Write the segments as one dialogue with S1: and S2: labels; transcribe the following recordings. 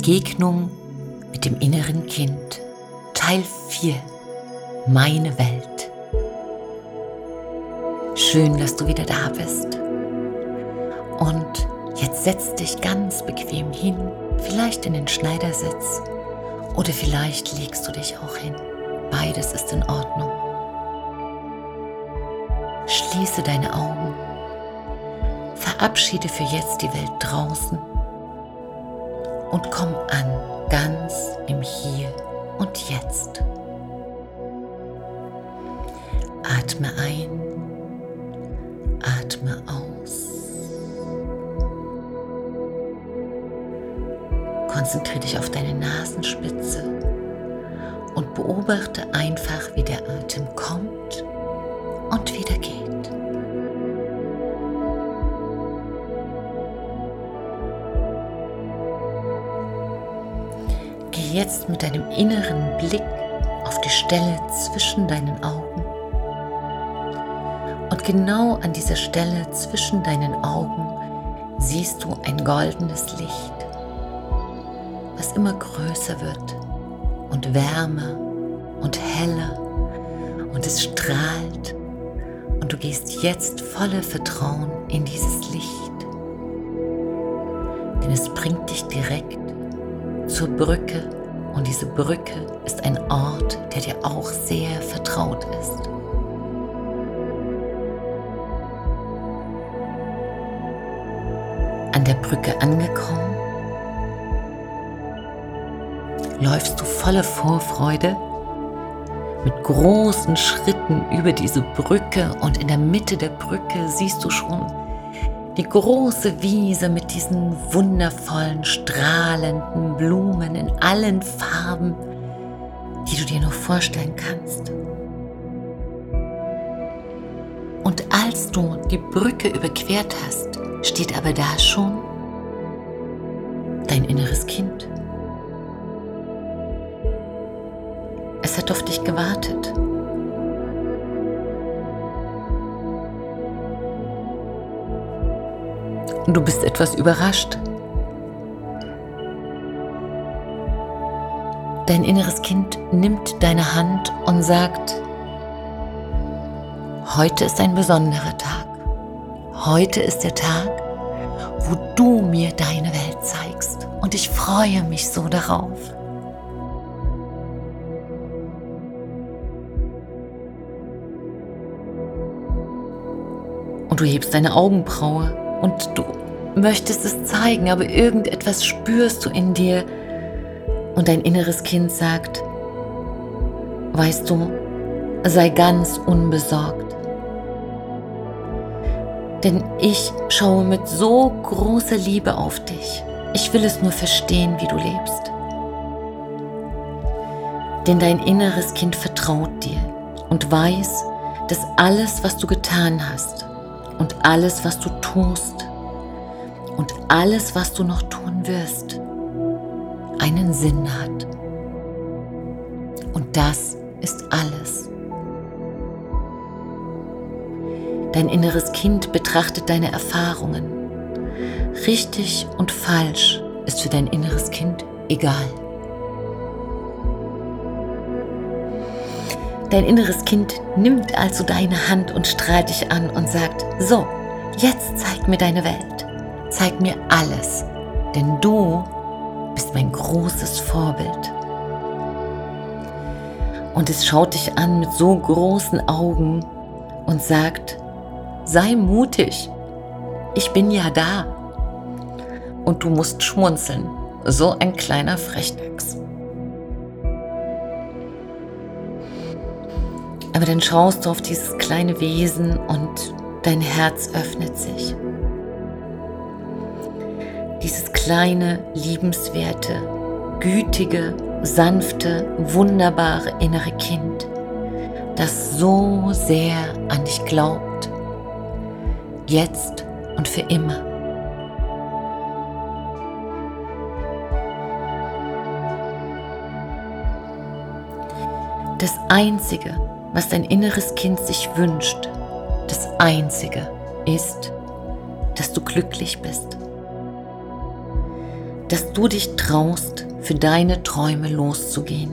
S1: Begegnung mit dem inneren Kind. Teil 4. Meine Welt. Schön, dass du wieder da bist. Und jetzt setz dich ganz bequem hin, vielleicht in den Schneidersitz oder vielleicht legst du dich auch hin. Beides ist in Ordnung. Schließe deine Augen. Verabschiede für jetzt die Welt draußen und komm an, ganz im Hier und Jetzt. Atme ein, atme aus. Konzentriere dich auf deine Nasenspitze und beobachte einfach, wie der Atem kommt und wieder geht. Jetzt mit deinem inneren Blick auf die Stelle zwischen deinen Augen. Und genau an dieser Stelle zwischen deinen Augen siehst du ein goldenes Licht, was immer größer wird und wärmer und heller und es strahlt und du gehst jetzt voller Vertrauen in dieses Licht, denn es bringt dich direkt zur Brücke und diese Brücke ist ein Ort, der dir auch sehr vertraut ist. An der Brücke angekommen, läufst du voller Vorfreude mit großen Schritten über diese Brücke und in der Mitte der Brücke siehst du schon die große Wiese mit diesen wundervollen, strahlenden Blumen in allen Farben, die du dir nur vorstellen kannst. Und als du die Brücke überquert hast, steht aber da schon dein inneres Kind. Es hat auf dich gewartet. Und du bist etwas überrascht. Dein inneres Kind nimmt deine Hand und sagt, heute ist ein besonderer Tag. Heute ist der Tag, wo du mir deine Welt zeigst. Und ich freue mich so darauf. Und du hebst deine Augenbraue und du möchtest es zeigen, aber irgendetwas spürst du in dir und dein inneres Kind sagt, weißt du, sei ganz unbesorgt. Denn ich schaue mit so großer Liebe auf dich. Ich will es nur verstehen, wie du lebst. Denn dein inneres Kind vertraut dir und weiß, dass alles, was du getan hast und alles, was du tust, und alles, was du noch tun wirst, einen Sinn hat. Und das ist alles. Dein inneres Kind betrachtet deine Erfahrungen. Richtig und falsch ist für dein inneres Kind egal. Dein inneres Kind nimmt also deine Hand und strahlt dich an und sagt, so, jetzt zeig mir deine Welt zeig mir alles, denn du bist mein großes Vorbild. Und es schaut dich an mit so großen Augen und sagt, sei mutig, ich bin ja da. Und du musst schmunzeln, so ein kleiner Frechdachs. Aber dann schaust du auf dieses kleine Wesen und dein Herz öffnet sich kleine, liebenswerte, gütige, sanfte, wunderbare innere Kind, das so sehr an dich glaubt, jetzt und für immer. Das Einzige, was dein inneres Kind sich wünscht, das Einzige ist, dass du glücklich bist dass du dich traust, für deine Träume loszugehen.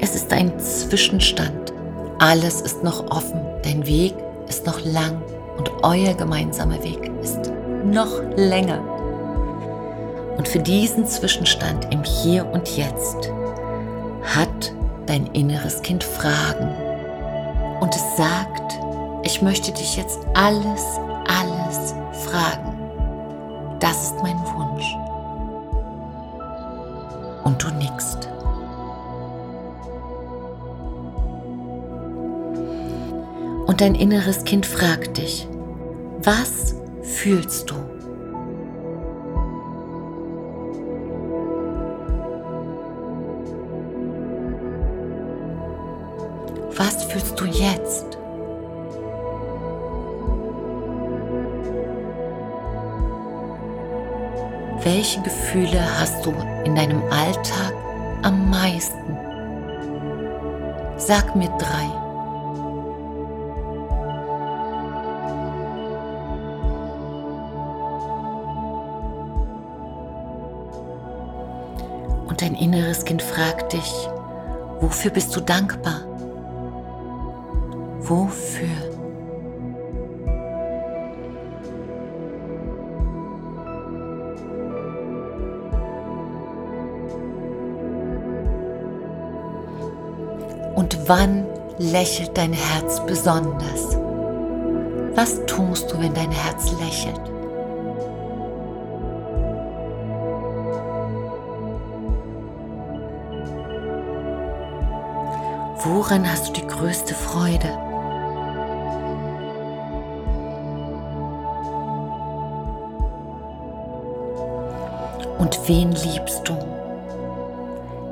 S1: Es ist ein Zwischenstand. Alles ist noch offen. Dein Weg ist noch lang und euer gemeinsamer Weg ist noch länger. Und für diesen Zwischenstand im Hier und Jetzt hat dein inneres Kind Fragen. Und es sagt, ich möchte dich jetzt alles, alles fragen. Das ist mein Wunsch. Und du nickst. Und dein inneres Kind fragt dich, was fühlst du? Was fühlst du jetzt? Welche Gefühle hast du in deinem Alltag am meisten? Sag mir drei. Und dein inneres Kind fragt dich, wofür bist du dankbar? Wofür? Wann lächelt dein Herz besonders? Was tust du, wenn dein Herz lächelt? Woran hast du die größte Freude? Und wen liebst du?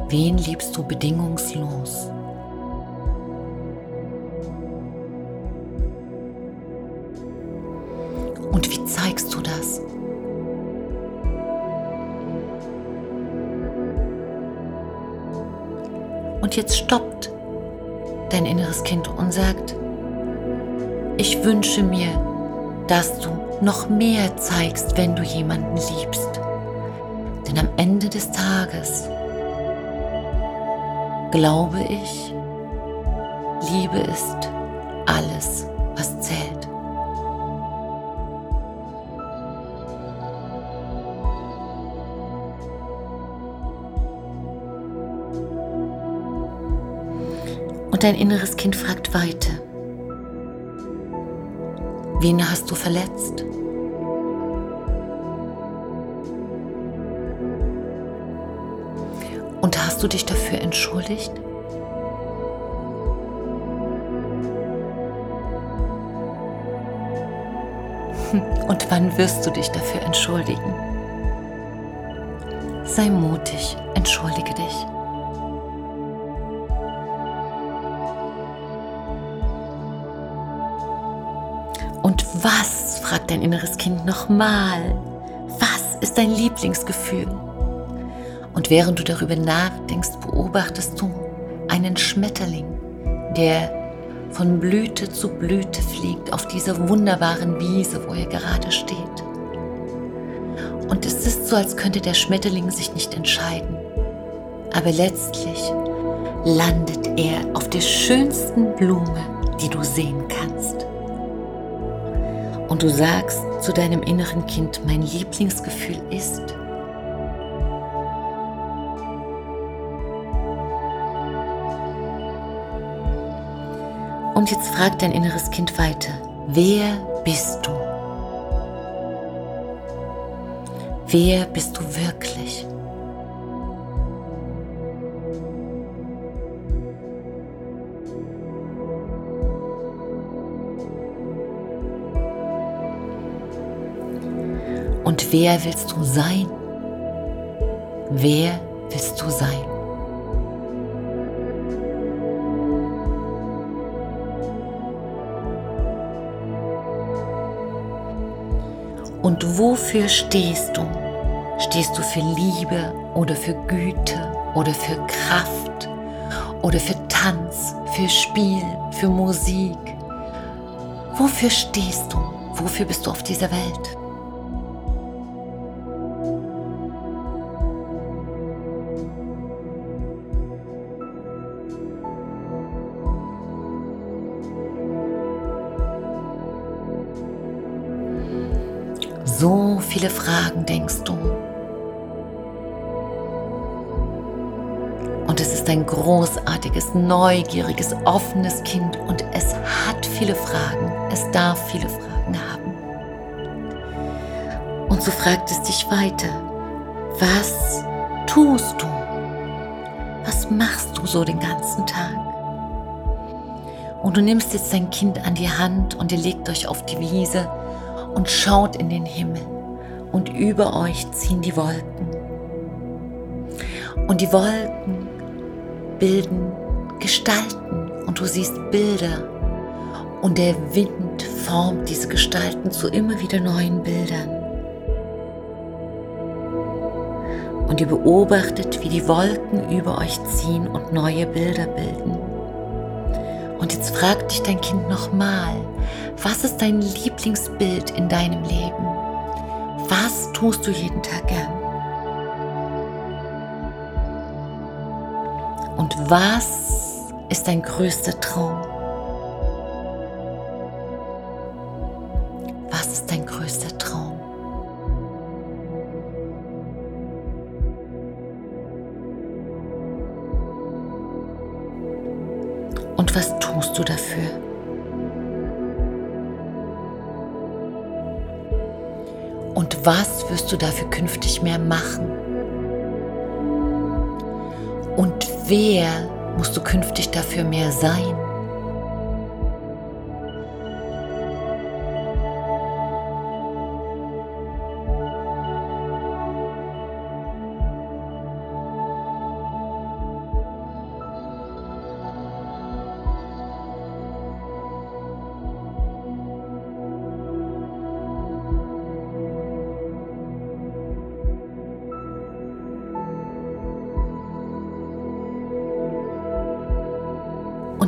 S1: Wen liebst du bedingungslos? Und jetzt stoppt dein inneres Kind und sagt, ich wünsche mir, dass du noch mehr zeigst, wenn du jemanden liebst. Denn am Ende des Tages glaube ich, Liebe ist alles, was zählt. Und dein inneres Kind fragt weiter. Wen hast du verletzt? Und hast du dich dafür entschuldigt? Und wann wirst du dich dafür entschuldigen? Sei mutig, entschuldige dich. Was, fragt dein inneres Kind nochmal, was ist dein Lieblingsgefühl? Und während du darüber nachdenkst, beobachtest du einen Schmetterling, der von Blüte zu Blüte fliegt auf dieser wunderbaren Wiese, wo er gerade steht. Und es ist so, als könnte der Schmetterling sich nicht entscheiden. Aber letztlich landet er auf der schönsten Blume, die du sehen kannst. Und du sagst zu deinem inneren Kind, mein Lieblingsgefühl ist, Und jetzt fragt dein inneres Kind weiter, wer bist du? Wer bist du wirklich? Und wer willst du sein? Wer willst du sein? Und wofür stehst du? Stehst du für Liebe oder für Güte oder für Kraft oder für Tanz, für Spiel, für Musik? Wofür stehst du? wofür bist du auf dieser Welt? Viele Fragen denkst du. Und es ist ein großartiges, neugieriges, offenes Kind und es hat viele Fragen. Es darf viele Fragen haben. Und so fragt es dich weiter. Was tust du? Was machst du so den ganzen Tag? Und du nimmst jetzt dein Kind an die Hand und ihr legt euch auf die Wiese und schaut in den Himmel und über euch ziehen die Wolken. Und die Wolken bilden Gestalten und du siehst Bilder und der Wind formt diese Gestalten zu immer wieder neuen Bildern. Und ihr beobachtet, wie die Wolken über euch ziehen und neue Bilder bilden. Und jetzt fragt dich dein Kind nochmal, was ist dein Lieblingsbild in deinem Leben? Was tust du jeden Tag gern? Und was ist dein größter Traum? Was ist dein größter Traum? Und was tust du dafür? Was wirst du dafür künftig mehr machen? Und wer musst du künftig dafür mehr sein?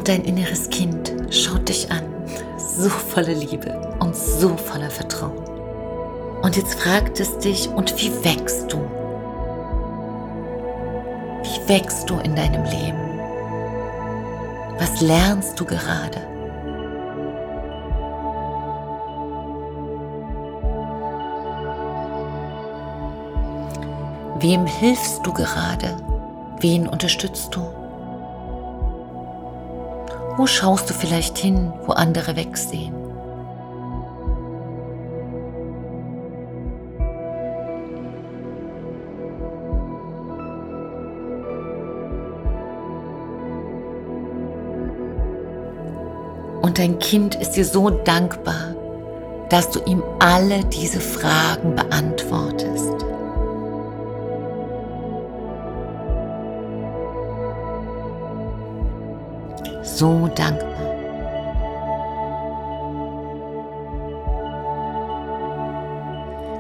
S1: Und dein inneres Kind schaut dich an, so voller Liebe und so voller Vertrauen. Und jetzt fragt es dich, und wie wächst du? Wie wächst du in deinem Leben? Was lernst du gerade? Wem hilfst du gerade? Wen unterstützt du? Wo schaust du vielleicht hin, wo andere wegsehen? Und dein Kind ist dir so dankbar, dass du ihm alle diese Fragen beantwortest. So dankbar.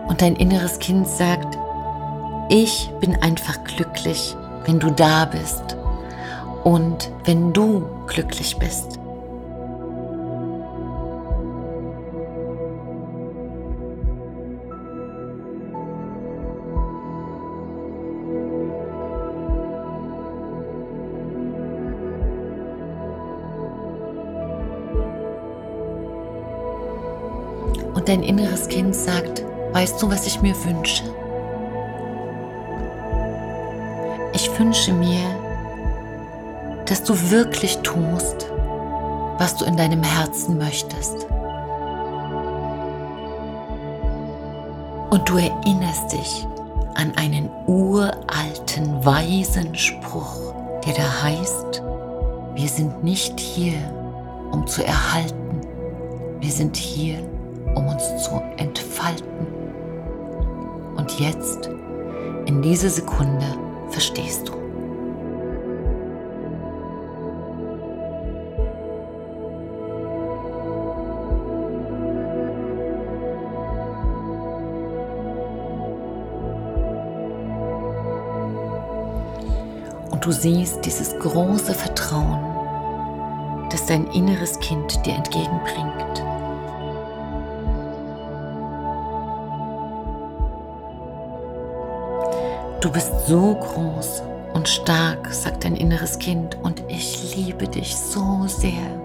S1: Und dein inneres Kind sagt, ich bin einfach glücklich, wenn du da bist und wenn du glücklich bist. Und dein inneres Kind sagt, weißt du, was ich mir wünsche? Ich wünsche mir, dass du wirklich tust, was du in deinem Herzen möchtest. Und du erinnerst dich an einen uralten, weisen Spruch, der da heißt, wir sind nicht hier, um zu erhalten, wir sind hier, um uns zu entfalten. Und jetzt, in dieser Sekunde, verstehst du. Und du siehst dieses große Vertrauen, das dein inneres Kind dir entgegenbringt. Bist so groß und stark, sagt dein inneres Kind, und ich liebe dich so sehr.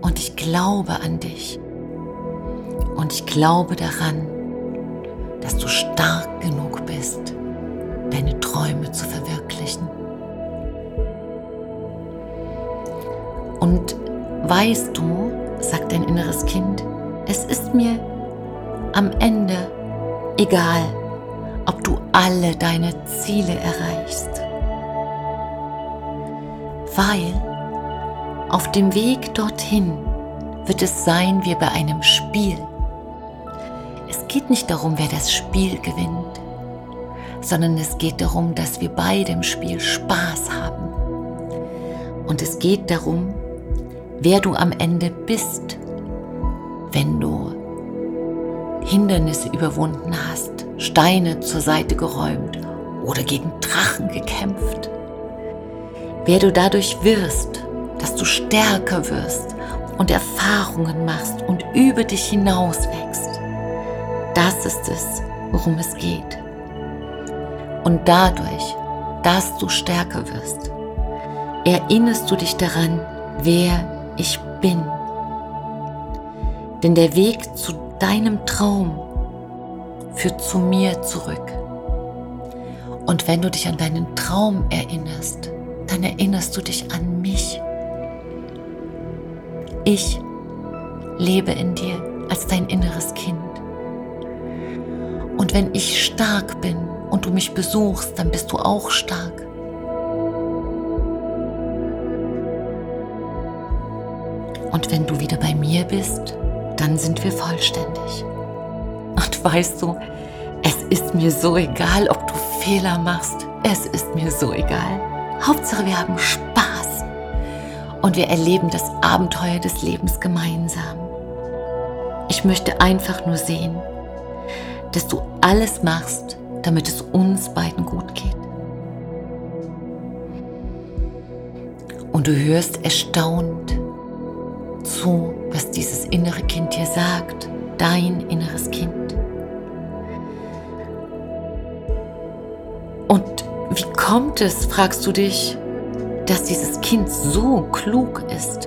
S1: Und ich glaube an dich. Und ich glaube daran, dass du stark genug bist, deine Träume zu verwirklichen. Und weißt du, sagt dein inneres Kind, es ist mir am Ende egal, ob du alle deine Ziele erreichst. Weil auf dem Weg dorthin wird es sein wie bei einem Spiel. Es geht nicht darum, wer das Spiel gewinnt, sondern es geht darum, dass wir bei dem Spiel Spaß haben. Und es geht darum, wer du am Ende bist, wenn du Hindernisse überwunden hast, Steine zur Seite geräumt oder gegen Drachen gekämpft. Wer du dadurch wirst, dass du stärker wirst und Erfahrungen machst und über dich hinaus wächst. Das ist es, worum es geht. Und dadurch, dass du stärker wirst, erinnerst du dich daran, wer ich bin. Denn der Weg zu deinem Traum führt zu mir zurück. Und wenn du dich an deinen Traum erinnerst, dann erinnerst du dich an mich. Ich lebe in dir als dein inneres Kind. Und wenn ich stark bin und du mich besuchst, dann bist du auch stark. Und wenn du wieder bei mir bist, dann sind wir vollständig. Weißt du, es ist mir so egal, ob du Fehler machst. Es ist mir so egal. Hauptsache, wir haben Spaß. Und wir erleben das Abenteuer des Lebens gemeinsam. Ich möchte einfach nur sehen, dass du alles machst, damit es uns beiden gut geht. Und du hörst erstaunt zu, was dieses innere Kind dir sagt, dein inneres Kind. Kommt es, fragst du dich, dass dieses Kind so klug ist?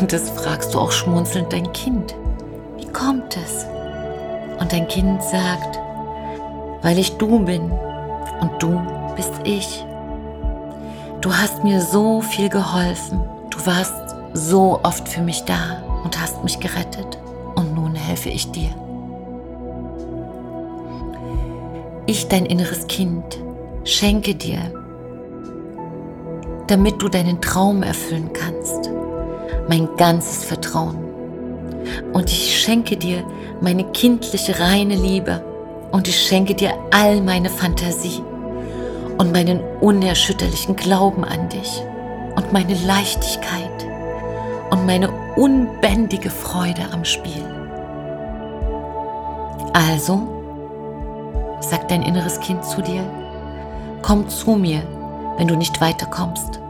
S1: Und das fragst du auch schmunzelnd dein Kind. Wie kommt es? Und dein Kind sagt, weil ich du bin und du bist ich. Du hast mir so viel geholfen. Du warst so oft für mich da und hast mich gerettet und nun helfe ich dir. Ich, dein inneres Kind, schenke dir, damit du deinen Traum erfüllen kannst, mein ganzes Vertrauen. Und ich schenke dir meine kindliche reine Liebe und ich schenke dir all meine Fantasie und meinen unerschütterlichen Glauben an dich und meine Leichtigkeit und meine unbändige Freude am Spiel. Also, sagt dein inneres Kind zu dir, komm zu mir, wenn du nicht weiterkommst.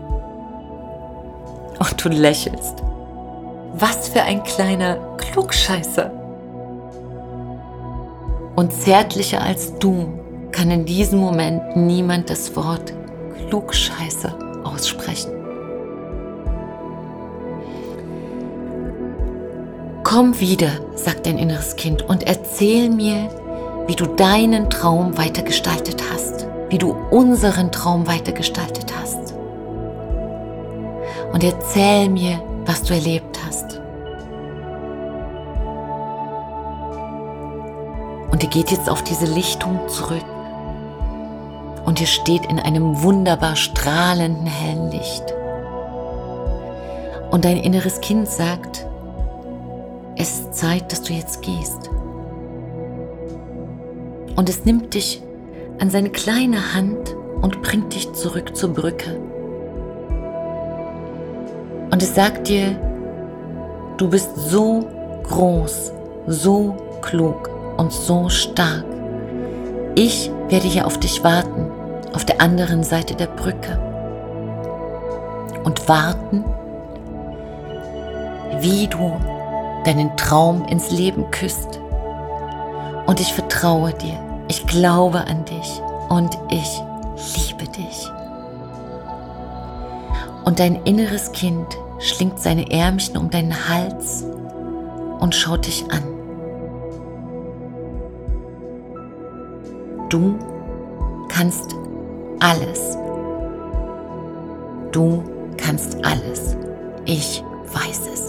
S1: Und du lächelst. Was für ein kleiner Klugscheißer. Und zärtlicher als du kann in diesem Moment niemand das Wort Klugscheißer aussprechen. Komm wieder, sagt dein inneres Kind, und erzähl mir, wie du deinen Traum weitergestaltet hast, wie du unseren Traum weitergestaltet hast. Und erzähl mir, was du erlebt hast. Und ihr geht jetzt auf diese Lichtung zurück. Und ihr steht in einem wunderbar strahlenden hellen Licht. Und dein inneres Kind sagt, es ist Zeit, dass du jetzt gehst. Und es nimmt dich an seine kleine Hand und bringt dich zurück zur Brücke. Und es sagt dir, du bist so groß, so klug und so stark. Ich werde hier auf dich warten, auf der anderen Seite der Brücke. Und warten, wie du deinen Traum ins Leben küsst. Und ich vertraue dir. Ich glaube an dich und ich liebe dich. Und dein inneres Kind schlingt seine Ärmchen um deinen Hals und schaut dich an. Du kannst alles. Du kannst alles. Ich weiß es.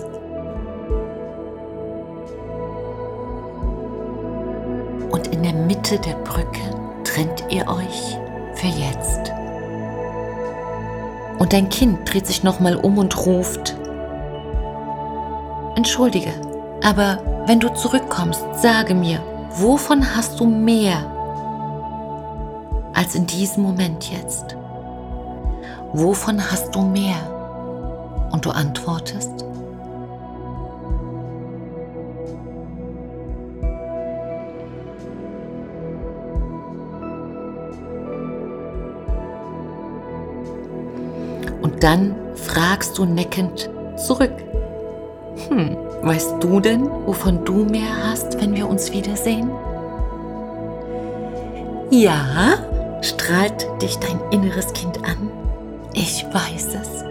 S1: Mitte der Brücke trennt ihr euch für jetzt. Und dein Kind dreht sich nochmal um und ruft, Entschuldige, aber wenn du zurückkommst, sage mir, wovon hast du mehr als in diesem Moment jetzt? Wovon hast du mehr? Und du antwortest, dann fragst du neckend zurück. Hm, weißt du denn, wovon du mehr hast, wenn wir uns wiedersehen? Ja, strahlt dich dein inneres Kind an. Ich weiß es.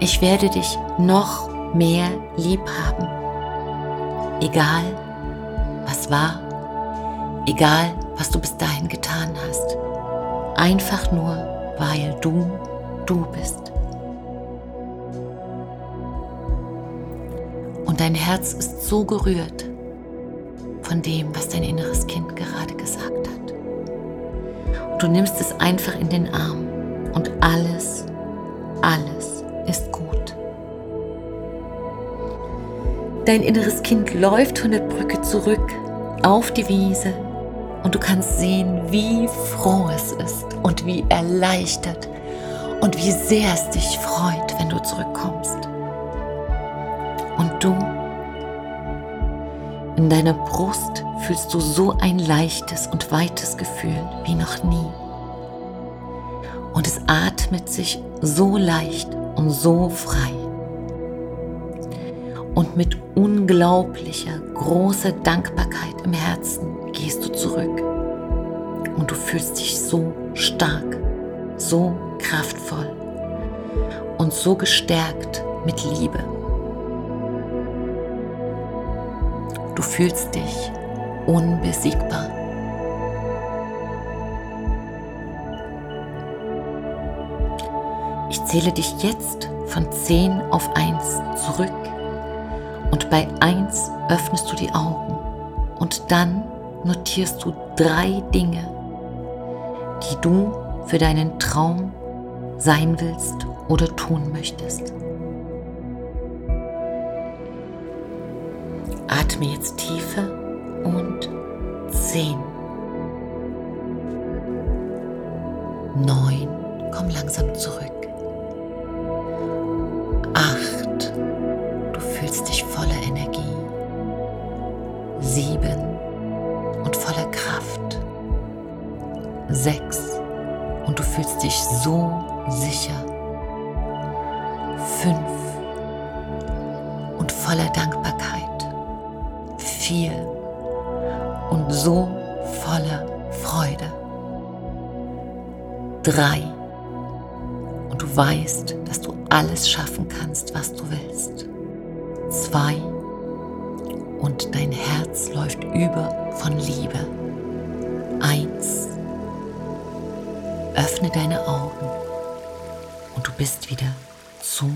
S1: Ich werde dich noch mehr lieb haben. Egal, was war, egal, was du bis dahin getan hast. Einfach nur, weil du du bist. Und dein Herz ist so gerührt von dem, was dein inneres Kind gerade gesagt hat. Und du nimmst es einfach in den Arm und alles, alles ist gut. Dein inneres Kind läuft von der Brücke zurück auf die Wiese und du kannst sehen, wie froh es ist und wie erleichtert und wie sehr es dich freut, wenn du zurückkommst. Und du, in deiner Brust fühlst du so ein leichtes und weites Gefühl wie noch nie. Und es atmet sich so leicht und so frei. Und mit unglaublicher, großer Dankbarkeit im Herzen gehst du zurück. Und du fühlst dich so stark, so kraftvoll und so gestärkt mit Liebe. Du fühlst dich unbesiegbar. Ich zähle dich jetzt von 10 auf 1 zurück und bei 1 öffnest du die Augen und dann notierst du drei Dinge, die du für deinen Traum sein willst oder tun möchtest. Atme jetzt tiefer und zehn. Neun, komm langsam zurück. Vier und so voller Freude. Drei und du weißt, dass du alles schaffen kannst, was du willst. Zwei und dein Herz läuft über von Liebe. Eins. Öffne deine Augen und du bist wieder zu